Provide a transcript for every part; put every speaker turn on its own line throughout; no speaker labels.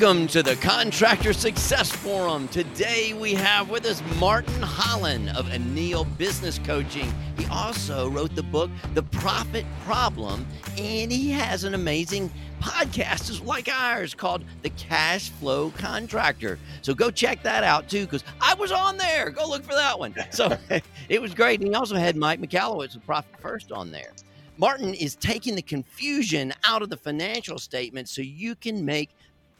Welcome to the Contractor Success Forum. Today we have with us Martin Holland of Anil Business Coaching. He also wrote the book The Profit Problem, and he has an amazing podcast just like ours called The Cash Flow Contractor. So go check that out too, because I was on there. Go look for that one. So it was great. And he also had Mike Michalowicz of Profit First on there. Martin is taking the confusion out of the financial statement so you can make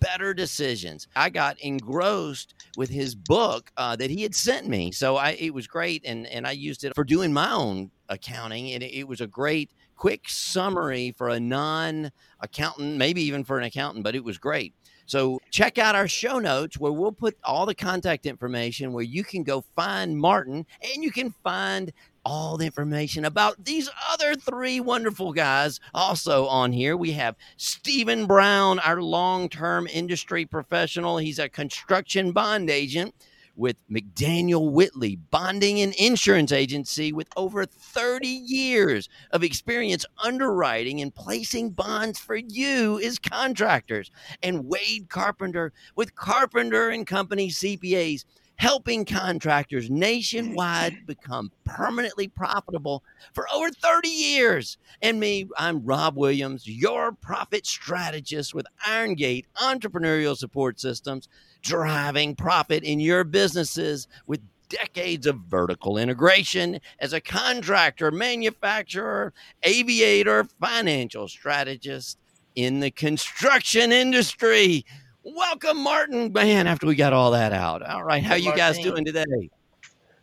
better decisions. I got engrossed with his book uh, that he had sent me, so I it was great, and and I used it for doing my own accounting, and it, it was a great quick summary for a non accountant, maybe even for an accountant, but it was great. So check out our show notes where we'll put all the contact information where you can go find Martin and you can find all the information about these other three wonderful guys also on here. We have Stephen Brown, our long term industry professional. He's a construction bond agent with McDaniel Whitley, bonding and insurance agency with over 30 years of experience underwriting and placing bonds for you as contractors. And Wade Carpenter with Carpenter and Company CPAs helping contractors nationwide become permanently profitable for over 30 years. And me, I'm Rob Williams, your profit strategist with Irongate Entrepreneurial Support Systems, driving profit in your businesses with decades of vertical integration as a contractor, manufacturer, aviator, financial strategist in the construction industry. Welcome, Martin. Man, after we got all that out. All right. How you guys doing today?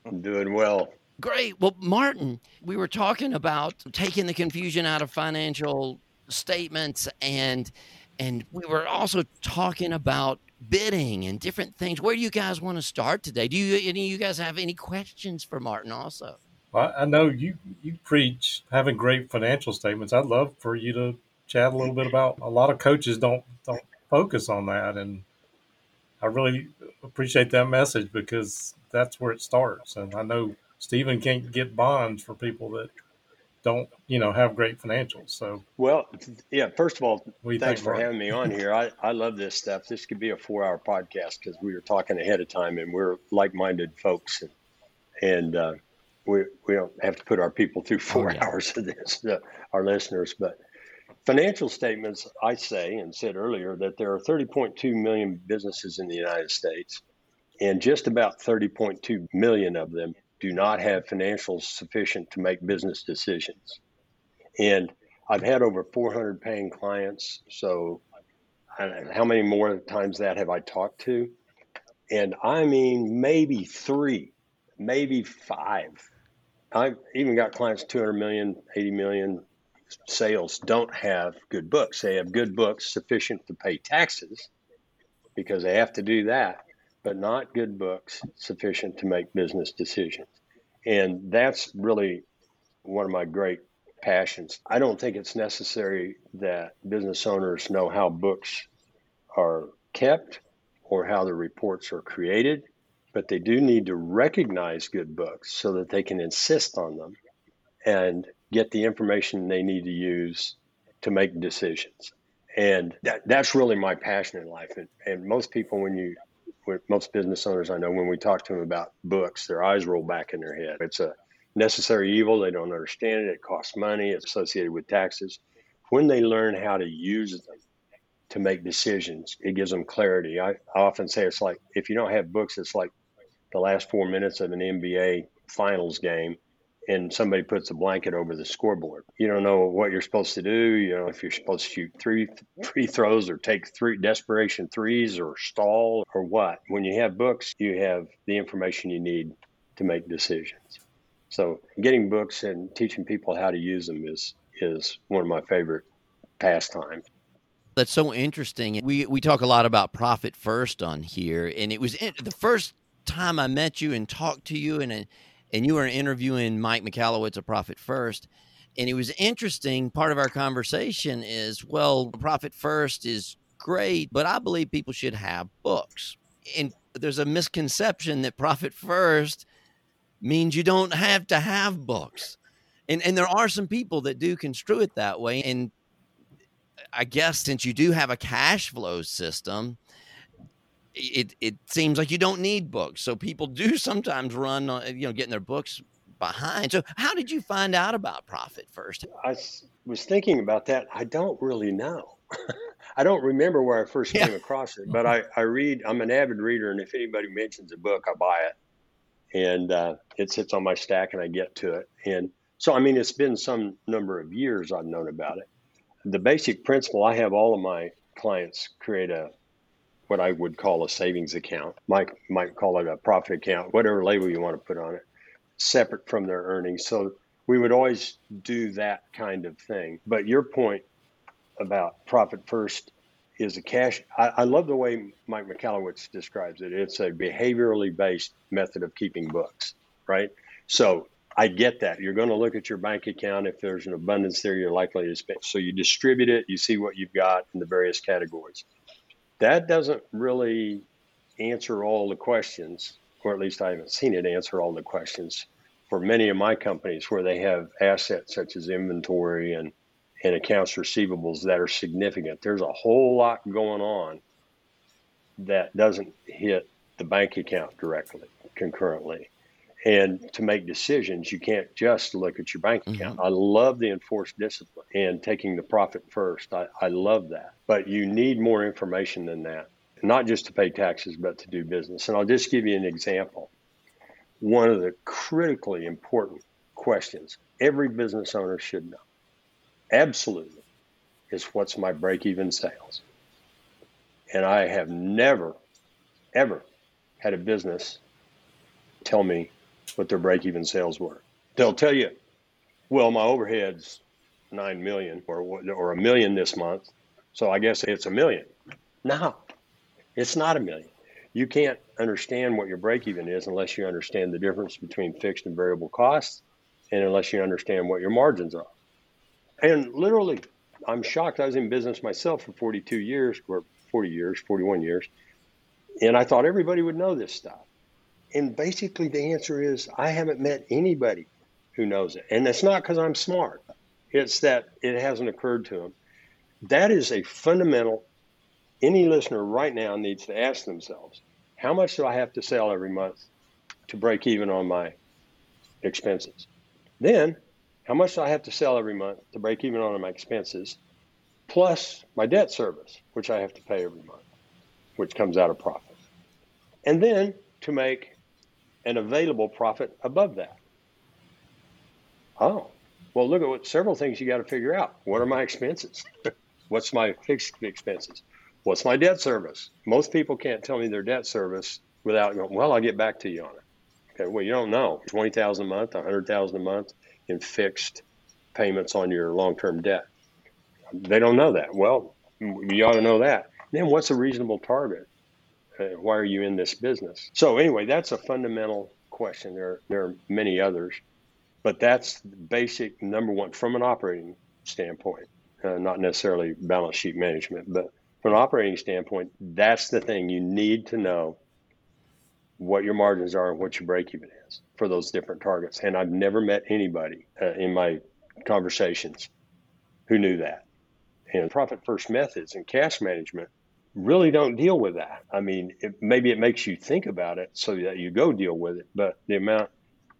I'm doing well.
Great. Well, Martin, we were talking about taking the confusion out of financial statements and and we were also talking about bidding and different things. Where do you guys want to start today? Do you any of you guys have any questions for Martin also?
Well, I know you you preach having great financial statements. I'd love for you to chat a little bit about a lot of coaches don't don't focus on that. And I really appreciate that message because that's where it starts. And I know Stephen can't get bonds for people that don't, you know, have great financials. So,
well, yeah, first of all, thanks for having me on here. I, I love this stuff. This could be a four hour podcast because we were talking ahead of time and we're like minded folks. And, and uh, we, we don't have to put our people through four oh, yeah. hours of this, uh, our listeners. But Financial statements, I say and said earlier that there are 30.2 million businesses in the United States, and just about 30.2 million of them do not have financials sufficient to make business decisions. And I've had over 400 paying clients, so how many more times that have I talked to? And I mean, maybe three, maybe five. I've even got clients 200 million, 80 million, sales don't have good books. They have good books sufficient to pay taxes because they have to do that, but not good books sufficient to make business decisions. And that's really one of my great passions. I don't think it's necessary that business owners know how books are kept or how the reports are created, but they do need to recognize good books so that they can insist on them and get the information they need to use to make decisions. And that, that's really my passion in life. And, and most people, when you, most business owners I know, when we talk to them about books, their eyes roll back in their head. It's a necessary evil. They don't understand it. It costs money. It's associated with taxes. When they learn how to use them to make decisions, it gives them clarity. I, I often say it's like if you don't have books, it's like the last four minutes of an NBA finals game and somebody puts a blanket over the scoreboard. You don't know what you're supposed to do. You know if you're supposed to shoot three free throws or take three desperation threes or stall or what. When you have books, you have the information you need to make decisions. So getting books and teaching people how to use them is is one of my favorite pastimes.
That's so interesting. We we talk a lot about profit first on here, and it was the first time I met you and talked to you, and and you were interviewing Mike Michalowicz of Profit First. And it was interesting. Part of our conversation is, well, Profit First is great, but I believe people should have books. And there's a misconception that Profit First means you don't have to have books. And and there are some people that do construe it that way. And I guess since you do have a cash flow system, it it seems like you don't need books. So people do sometimes run, you know, getting their books behind. So how did you find out about Profit First?
I was thinking about that. I don't really know. I don't remember where I first yeah. came across it, but I, I read. I'm an avid reader, and if anybody mentions a book, I buy it, and uh, it sits on my stack, and I get to it. And so, I mean, it's been some number of years I've known about it. The basic principle I have all of my clients create a what I would call a savings account. Mike might call it a profit account, whatever label you want to put on it, separate from their earnings. So we would always do that kind of thing. But your point about profit first is a cash. I, I love the way Mike Michalowicz describes it. It's a behaviorally based method of keeping books, right? So I get that. You're going to look at your bank account. If there's an abundance there, you're likely to spend. So you distribute it, you see what you've got in the various categories. That doesn't really answer all the questions, or at least I haven't seen it answer all the questions for many of my companies where they have assets such as inventory and, and accounts receivables that are significant. There's a whole lot going on that doesn't hit the bank account directly, concurrently. And to make decisions, you can't just look at your bank account. Mm-hmm. I love the enforced discipline and taking the profit first. I, I love that. But you need more information than that, not just to pay taxes, but to do business. And I'll just give you an example one of the critically important questions every business owner should know. Absolutely, is what's my break even sales? And I have never, ever had a business tell me what their break even sales were. They'll tell you, well, my overhead's nine million or or a million this month, so I guess it's a million. No, it's not a million you can't understand what your break even is unless you understand the difference between fixed and variable costs and unless you understand what your margins are. And literally, I'm shocked. I was in business myself for 42 years, or 40 years, 41 years, and I thought everybody would know this stuff. And basically, the answer is I haven't met anybody who knows it. And it's not because I'm smart, it's that it hasn't occurred to them. That is a fundamental, any listener right now needs to ask themselves how much do I have to sell every month to break even on my expenses? Then, how much do I have to sell every month to break even on my expenses, plus my debt service, which I have to pay every month, which comes out of profit? And then to make an available profit above that. Oh, well, look at what several things you got to figure out. What are my expenses? What's my fixed expenses? What's my debt service? Most people can't tell me their debt service without going, well, I'll get back to you on it. Okay, well, you don't know. 20000 a month, 100000 a month in fixed payments on your long term debt. They don't know that. Well, you ought to know that. Then what's a reasonable target? Why are you in this business? So, anyway, that's a fundamental question. There, there are many others, but that's basic number one from an operating standpoint, uh, not necessarily balance sheet management, but from an operating standpoint, that's the thing you need to know what your margins are and what your break even is for those different targets. And I've never met anybody uh, in my conversations who knew that. And profit first methods and cash management really don't deal with that. I mean, it, maybe it makes you think about it so that you go deal with it, but the amount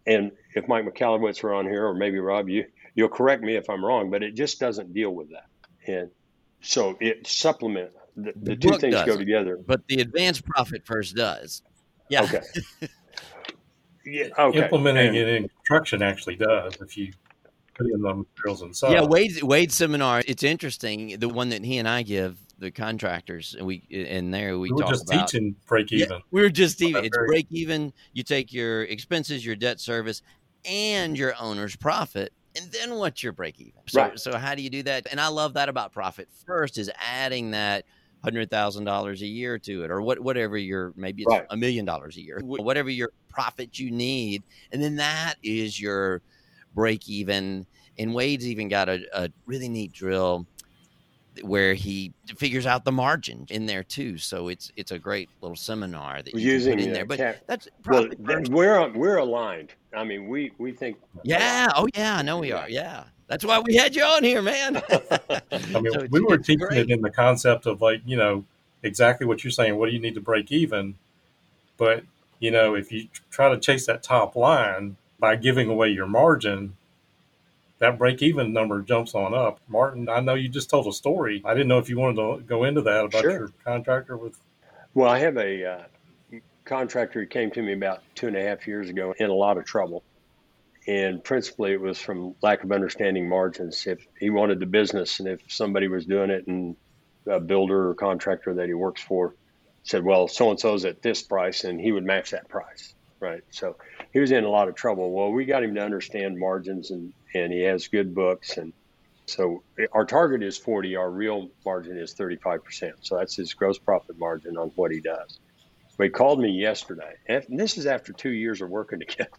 and if Mike Michalowicz were on here, or maybe Rob, you you'll correct me if I'm wrong, but it just doesn't deal with that. And so it supplement the, the, the two things go together.
But the advanced profit first does. Yeah.
Okay.
yeah. Okay. Implementing and, it in construction actually does if you put in the materials and stuff.
Yeah, Wade's Wade's seminar. It's interesting. The one that he and I give the contractors, and we in there we,
we
talk
just
about,
teaching break even. Yeah,
we are just even. It's break even. You take your expenses, your debt service, and your owner's profit, and then what's your break even? So, right. so how do you do that? And I love that about profit first is adding that hundred thousand dollars a year to it, or what, whatever your maybe it's a million dollars a year, whatever your profit you need, and then that is your break even. And Wade's even got a, a really neat drill where he figures out the margin in there too. So it's it's a great little seminar that you using in there. But cap- that's
well, we're we're aligned. I mean, we we think.
Yeah. Oh yeah. I know we are. Yeah. That's why we had you on here, man.
I mean, so we were teaching great. it in the concept of like you know exactly what you're saying. What do you need to break even? But you know, if you try to chase that top line by giving away your margin, that break even number jumps on up. Martin, I know you just told a story. I didn't know if you wanted to go into that about sure. your contractor with.
Well, I have a uh, contractor who came to me about two and a half years ago in a lot of trouble. And principally, it was from lack of understanding margins. If he wanted the business, and if somebody was doing it, and a builder or contractor that he works for said, "Well, so and so's at this price," and he would match that price, right? So he was in a lot of trouble. Well, we got him to understand margins, and and he has good books, and so our target is 40. Our real margin is 35 percent. So that's his gross profit margin on what he does. He called me yesterday, and this is after two years of working together,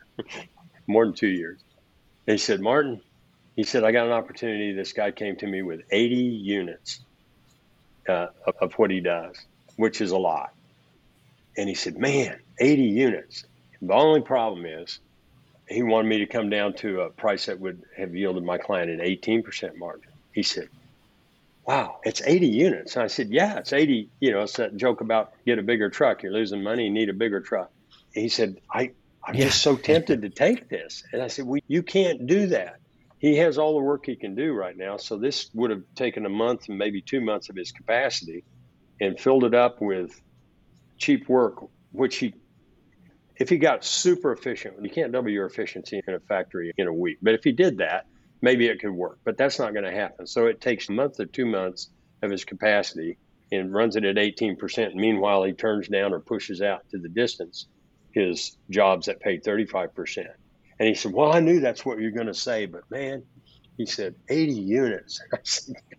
more than two years. And he said, Martin, he said, I got an opportunity. This guy came to me with 80 units uh, of, of what he does, which is a lot. And he said, Man, 80 units. The only problem is he wanted me to come down to a price that would have yielded my client an 18% margin. He said, Wow, it's 80 units. And I said, Yeah, it's 80. You know, it's that joke about get a bigger truck. You're losing money, you need a bigger truck. He said, I, I'm yeah. just so tempted to take this. And I said, Well, you can't do that. He has all the work he can do right now. So this would have taken a month and maybe two months of his capacity and filled it up with cheap work, which he if he got super efficient, you can't double your efficiency in a factory in a week. But if he did that, maybe it could work. But that's not going to happen. So it takes a month or two months of his capacity and runs it at 18%. Meanwhile, he turns down or pushes out to the distance his jobs that pay 35%. And he said, Well, I knew that's what you're going to say, but man, he said, 80 units.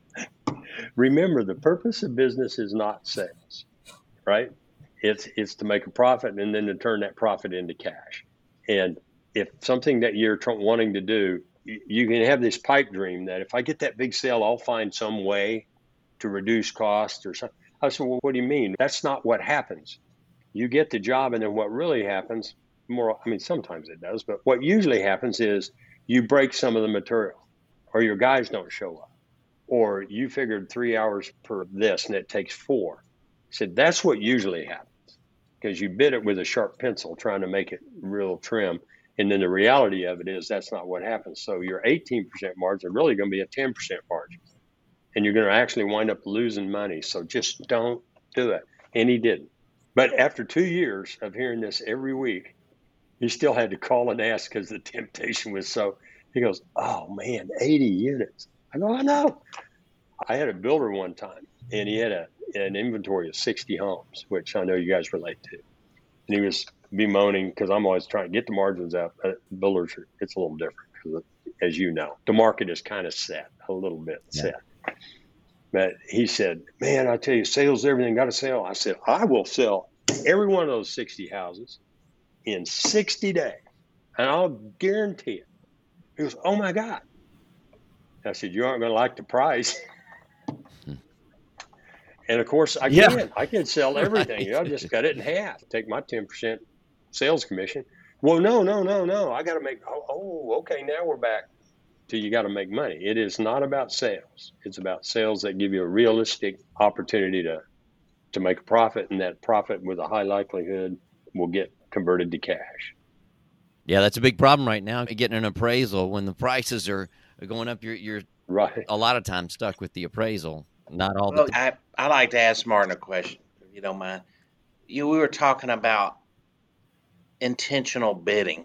Remember, the purpose of business is not sales, right? It's it's to make a profit and then to turn that profit into cash. And if something that you're wanting to do, you can have this pipe dream that if I get that big sale, I'll find some way to reduce cost or something. I said, well, what do you mean? That's not what happens. You get the job, and then what really happens, more, I mean, sometimes it does, but what usually happens is you break some of the material, or your guys don't show up, or you figured three hours per this and it takes four. I said, that's what usually happens because you bit it with a sharp pencil trying to make it real trim. And then the reality of it is that's not what happens. So your 18% margin are really going to be a 10% margin. And you're going to actually wind up losing money. So just don't do it. And he didn't. But after two years of hearing this every week, he still had to call and ask because the temptation was so. He goes, Oh man, 80 units. I go, I know. I had a builder one time and he had a an inventory of 60 homes, which I know you guys relate to. And he was bemoaning because I'm always trying to get the margins up. Builders, are, it's a little different because, as you know, the market is kind of set a little bit yeah. set. But he said, "Man, I tell you, sales, everything got to sell." I said, "I will sell every one of those 60 houses in 60 days, and I'll guarantee it." He goes, "Oh my God!" I said, "You aren't going to like the price." And of course, I yeah. can. I can sell everything. I'll just cut it in half. Take my ten percent sales commission. Well, no, no, no, no. I got to make. Oh, oh, okay. Now we're back to you got to make money. It is not about sales. It's about sales that give you a realistic opportunity to to make a profit, and that profit with a high likelihood will get converted to cash.
Yeah, that's a big problem right now. Getting an appraisal when the prices are going up, you're you're
right.
A lot of times stuck with the appraisal. Not all
well, the I, I like to ask Martin a question, if you don't mind. You we were talking about intentional bidding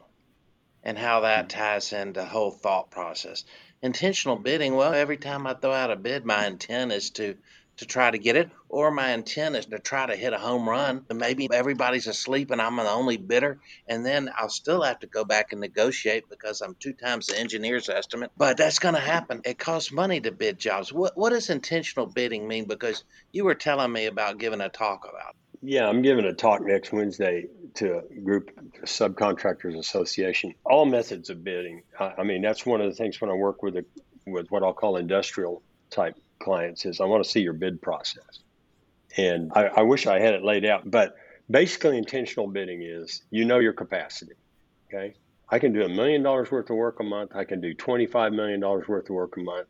and how that mm-hmm. ties into the whole thought process. Intentional bidding, well, every time I throw out a bid, my intent is to to try to get it, or my intent is to try to hit a home run. And maybe everybody's asleep and I'm the only bidder, and then I'll still have to go back and negotiate because I'm two times the engineer's estimate. But that's going to happen. It costs money to bid jobs. What what does intentional bidding mean? Because you were telling me about giving a talk about. It.
Yeah, I'm giving a talk next Wednesday to a group subcontractors association. All methods of bidding. I, I mean, that's one of the things when I work with a, with what I'll call industrial type clients is I want to see your bid process. And I, I wish I had it laid out, but basically intentional bidding is you know your capacity. Okay. I can do a million dollars worth of work a month. I can do $25 million worth of work a month.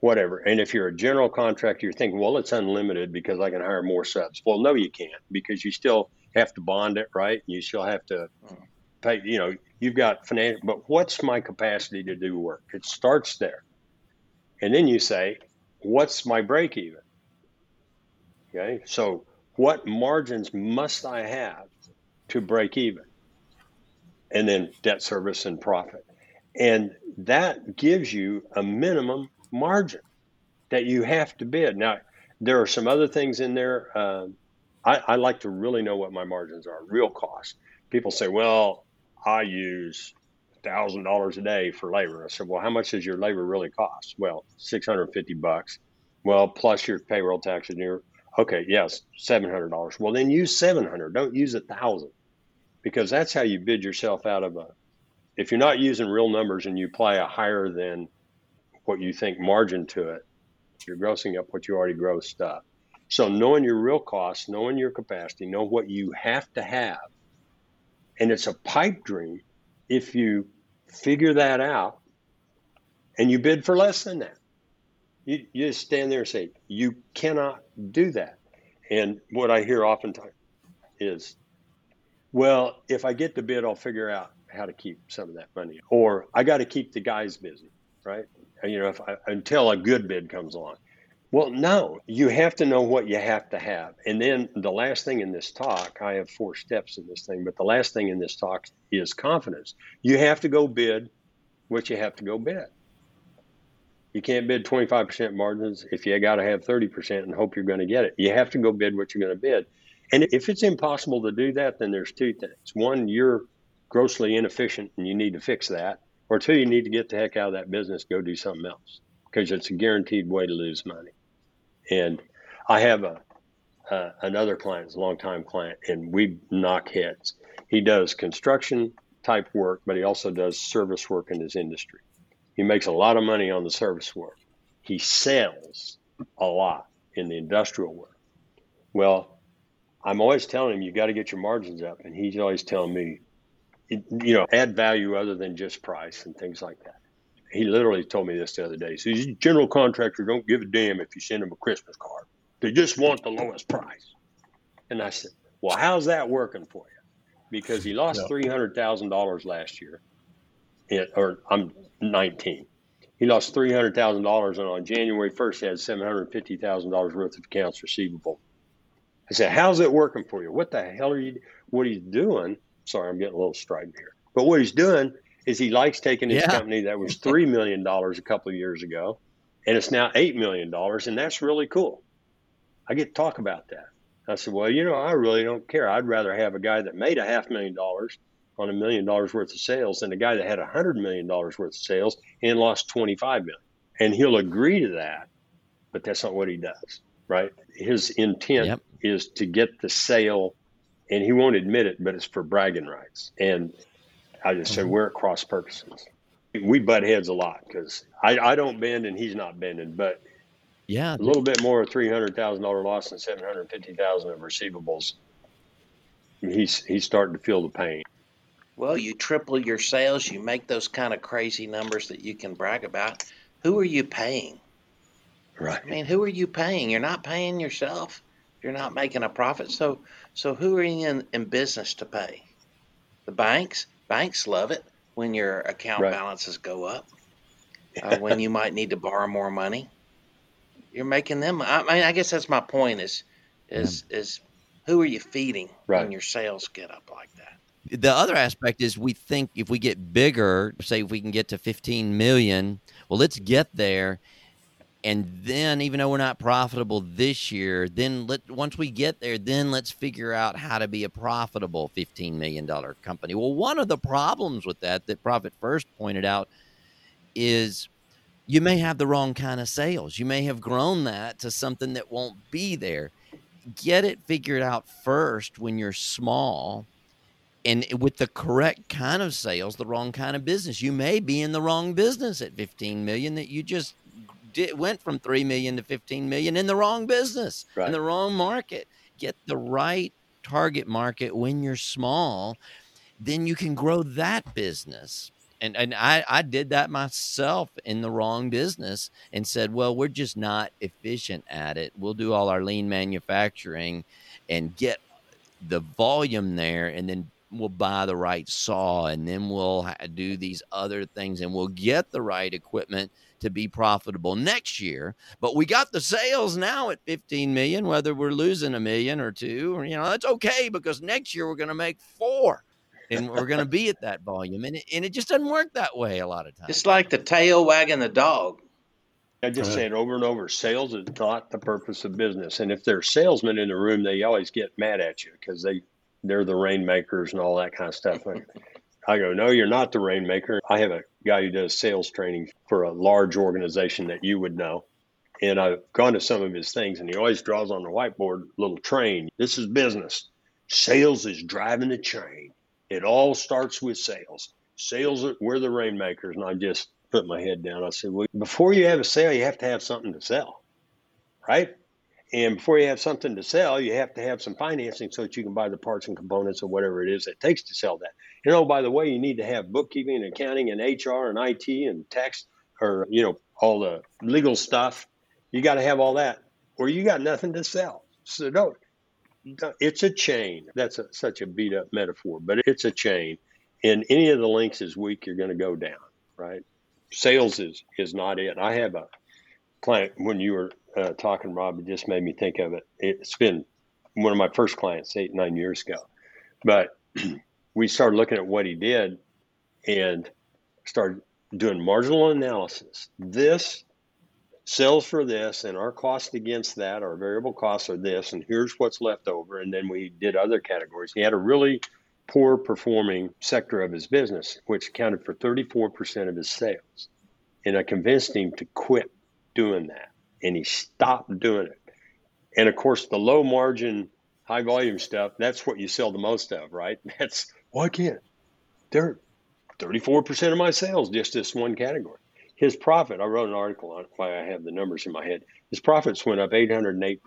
whatever. And if you're a general contractor, you're thinking, well, it's unlimited because I can hire more subs. Well, no, you can't because you still have to bond it, right? You still have to pay, you know, you've got financial, but what's my capacity to do work? It starts there. And then you say, what's my break even? Okay. So what margins must I have to break even? And then debt service and profit. And that gives you a minimum margin that you have to bid. Now, there are some other things in there. Um, I, I, like to really know what my margins are, real cost. People say, well, I use thousand dollars a day for labor. I said, well, how much does your labor really cost? Well, six hundred fifty bucks. Well, plus your payroll tax and your okay, yes, seven hundred dollars. Well, then use seven hundred. Don't use a thousand, because that's how you bid yourself out of a. If you're not using real numbers and you apply a higher than what you think margin to it, you're grossing up what you already grossed up. So knowing your real costs, knowing your capacity, know what you have to have, and it's a pipe dream if you figure that out and you bid for less than that. You, you just stand there and say, you cannot do that. And what I hear oftentimes is, well, if I get the bid, I'll figure out how to keep some of that money. Or I got to keep the guys busy, right? You know, if I, until a good bid comes along. Well, no, you have to know what you have to have. And then the last thing in this talk, I have four steps in this thing, but the last thing in this talk is confidence. You have to go bid what you have to go bid. You can't bid 25% margins if you got to have 30% and hope you're going to get it. You have to go bid what you're going to bid. And if it's impossible to do that, then there's two things. One, you're grossly inefficient and you need to fix that. Or two, you need to get the heck out of that business, go do something else because it's a guaranteed way to lose money. And I have a uh, another client, a longtime client, and we knock heads. He does construction type work, but he also does service work in his industry. He makes a lot of money on the service work. He sells a lot in the industrial work. Well, I'm always telling him you got to get your margins up, and he's always telling me, you know, add value other than just price and things like that he literally told me this the other day. He says, general contractor don't give a damn if you send them a Christmas card. They just want the lowest price. And I said, well, how's that working for you? Because he lost three hundred thousand dollars last year, it, or I'm nineteen. He lost three hundred thousand dollars, and on January first, he had seven hundred fifty thousand dollars worth of accounts receivable. I said, "How's it working for you? What the hell are you? What he's doing? Sorry, I'm getting a little strident here. But what he's doing is he likes taking his yeah. company that was three million dollars a couple of years ago, and it's now eight million dollars, and that's really cool. I get to talk about that. I said, well, you know, I really don't care. I'd rather have a guy that made a half million dollars on a million dollars worth of sales than a guy that had a hundred million dollars worth of sales and lost twenty five million. And he'll agree to that, but that's not what he does, right? His intent yep. is to get the sale, and he won't admit it, but it's for bragging rights. And I just said mm-hmm. we're at cross purposes. We butt heads a lot because I, I don't bend and he's not bending, but
yeah,
a little bit more three hundred thousand dollar loss and seven hundred fifty thousand of receivables. He's he's starting to feel the pain.
Well, you triple your sales, you make those kind of crazy numbers that you can brag about. Who are you paying?
Right.
I mean, who are you paying? You're not paying yourself. You're not making a profit. So, so who are you in, in business to pay? The banks? Banks love it when your account right. balances go up, uh, when you might need to borrow more money. You're making them. I mean, I guess that's my point. Is is yeah. is who are you feeding right. when your sales get up like that?
The other aspect is we think if we get bigger, say if we can get to 15 million, well, let's get there and then even though we're not profitable this year then let once we get there then let's figure out how to be a profitable 15 million dollar company. Well one of the problems with that that profit first pointed out is you may have the wrong kind of sales. You may have grown that to something that won't be there. Get it figured out first when you're small and with the correct kind of sales the wrong kind of business. You may be in the wrong business at 15 million that you just did, went from 3 million to 15 million in the wrong business, right. in the wrong market. Get the right target market when you're small, then you can grow that business And and I, I did that myself in the wrong business and said, well, we're just not efficient at it. We'll do all our lean manufacturing and get the volume there and then we'll buy the right saw and then we'll do these other things and we'll get the right equipment to be profitable next year but we got the sales now at 15 million whether we're losing a million or two or you know that's okay because next year we're going to make four and we're going to be at that volume and it, and it just doesn't work that way a lot of times
it's like the tail wagging the dog
I just say it over and over. Sales is not the purpose of business. And if there's salesmen in the room, they always get mad at you because they they're the rainmakers and all that kind of stuff. I go, no, you're not the rainmaker. I have a guy who does sales training for a large organization that you would know. And I've gone to some of his things, and he always draws on the whiteboard little train. This is business. Sales is driving the train. It all starts with sales. Sales, we're the rainmakers. And I just put my head down. I said, well, before you have a sale, you have to have something to sell, right? And before you have something to sell, you have to have some financing so that you can buy the parts and components or whatever it is it takes to sell that. You oh, know, by the way, you need to have bookkeeping and accounting and HR and IT and tax or, you know, all the legal stuff. You got to have all that or you got nothing to sell. So don't, it's a chain. That's a, such a beat up metaphor, but it's a chain. And any of the links is weak, you're going to go down, right? Sales is, is not it. I have a client when you were uh, talking, Rob, it just made me think of it. It's been one of my first clients eight, nine years ago. But we started looking at what he did and started doing marginal analysis. This sells for this, and our cost against that, our variable costs are this, and here's what's left over. And then we did other categories. He had a really poor performing sector of his business, which accounted for 34% of his sales. And I convinced him to quit doing that and he stopped doing it. And of course, the low margin, high volume stuff, that's what you sell the most of, right? That's why well, can't. They're 34% of my sales, just this one category. His profit, I wrote an article on why I have the numbers in my head. His profits went up 808%.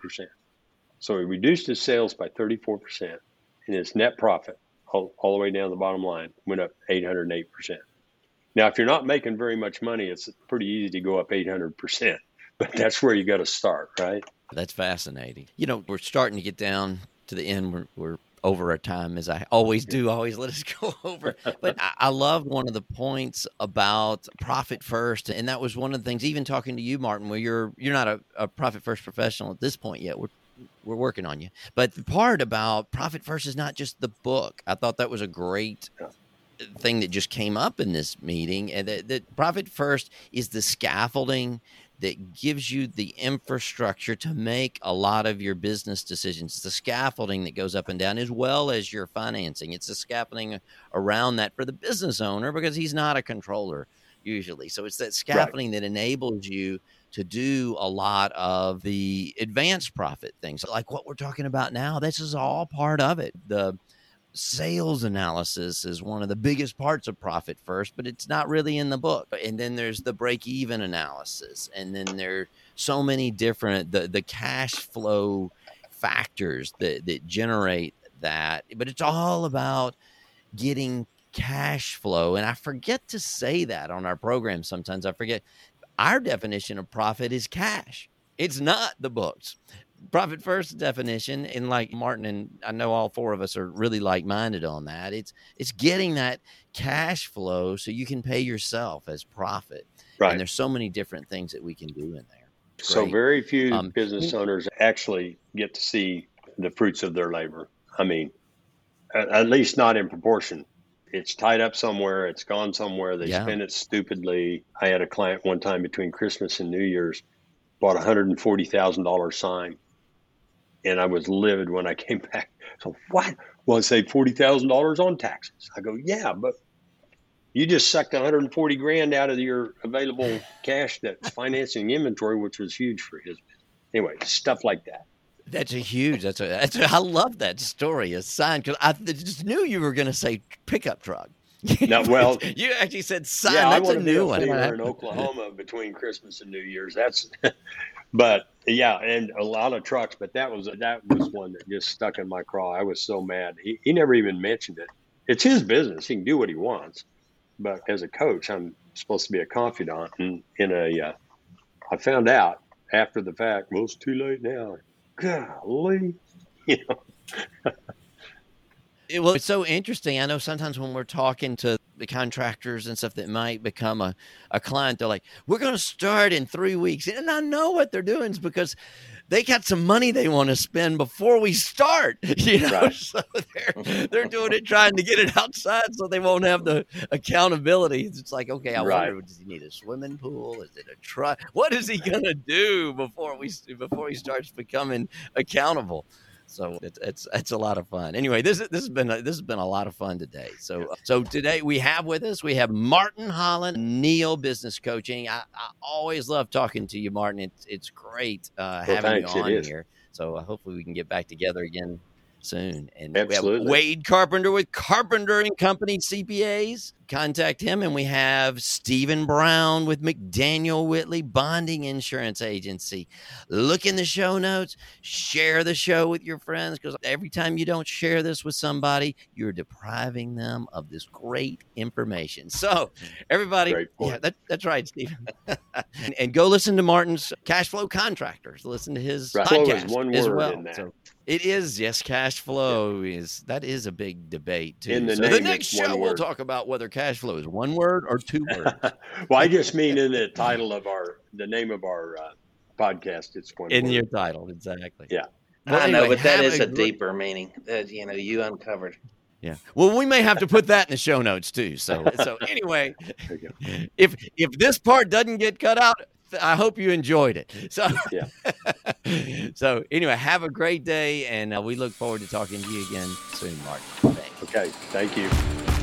So he reduced his sales by 34%, and his net profit, all, all the way down the bottom line, went up 808%. Now, if you're not making very much money, it's pretty easy to go up 800% but that's where you got to start, right?
That's fascinating. You know, we're starting to get down to the end. We're, we're over our time, as I always do. Always let us go over. But I, I love one of the points about profit first, and that was one of the things. Even talking to you, Martin, where you're you're not a, a profit first professional at this point yet. We're we're working on you. But the part about profit first is not just the book. I thought that was a great thing that just came up in this meeting, and that, that profit first is the scaffolding that gives you the infrastructure to make a lot of your business decisions. It's the scaffolding that goes up and down, as well as your financing. It's the scaffolding around that for the business owner because he's not a controller usually. So it's that scaffolding right. that enables you to do a lot of the advanced profit things, like what we're talking about now. This is all part of it. The sales analysis is one of the biggest parts of profit first but it's not really in the book. And then there's the break even analysis. And then there's so many different the the cash flow factors that that generate that. But it's all about getting cash flow. And i forget to say that on our program sometimes. I forget. Our definition of profit is cash. It's not the books profit first definition and like martin and i know all four of us are really like-minded on that it's it's getting that cash flow so you can pay yourself as profit right. and there's so many different things that we can do in there.
So very few um, business owners actually get to see the fruits of their labor. I mean at, at least not in proportion. It's tied up somewhere it's gone somewhere they yeah. spend it stupidly. I had a client one time between christmas and new year's bought a hundred and forty thousand dollar sign and I was livid when I came back. So what? Well, I saved forty thousand dollars on taxes. I go, yeah, but you just sucked 140 grand out of your available cash that's financing inventory, which was huge for his. Business. Anyway, stuff like that.
That's a huge. That's a. That's a I love that story. A sign because I just knew you were going to say pickup truck.
No, well,
you actually said sign. Yeah, that's
I
a new one.
in Oklahoma between Christmas and New Year's. That's but yeah, and a lot of trucks. But that was that was one that just stuck in my craw. I was so mad. He he never even mentioned it. It's his business. He can do what he wants. but as a coach, I'm supposed to be a confidant. And in a, uh, I found out after the fact, well, it's too late now. Golly, you know.
it, well, it's so interesting. I know sometimes when we're talking to the contractors and stuff that might become a, a client, they're like, we're going to start in three weeks. And I know what they're doing is because they got some money they want to spend before we start. You know, right. so they're they're doing it trying to get it outside so they won't have the accountability. It's like, okay, I right. wonder does he need a swimming pool? Is it a truck? What is he gonna do before we before he starts becoming accountable? So it's it's it's a lot of fun. Anyway, this this has been a, this has been a lot of fun today. So so today we have with us we have Martin Holland, Neal Business Coaching. I, I always love talking to you, Martin. It's it's great uh, well, having thanks, you on here. So uh, hopefully we can get back together again soon. And
Absolutely.
Wade Carpenter with Carpenter and Company CPAs. Contact him. And we have Stephen Brown with McDaniel Whitley Bonding Insurance Agency. Look in the show notes, share the show with your friends because every time you don't share this with somebody, you're depriving them of this great information. So, everybody, yeah, that, that's right, Stephen. and, and, go listen to Martin's Cash Flow Contractors. Listen to his right. podcast as well. So, it is yes, cash flow yeah. is that is a big debate too.
In the,
so the next show we'll talk about whether cash flow is one word or two words.
well, I just mean in the title of our the name of our uh, podcast, it's one.
In
word.
your title, exactly.
Yeah.
Well, I know, but that is a, a deeper meaning that you know you uncovered.
Yeah. Well, we may have to put that in the show notes too. So, so anyway, if if this part doesn't get cut out, I hope you enjoyed it. So, yeah. so anyway, have a great day, and uh, we look forward to talking to you again soon, Mark.
Thanks. Okay, thank you.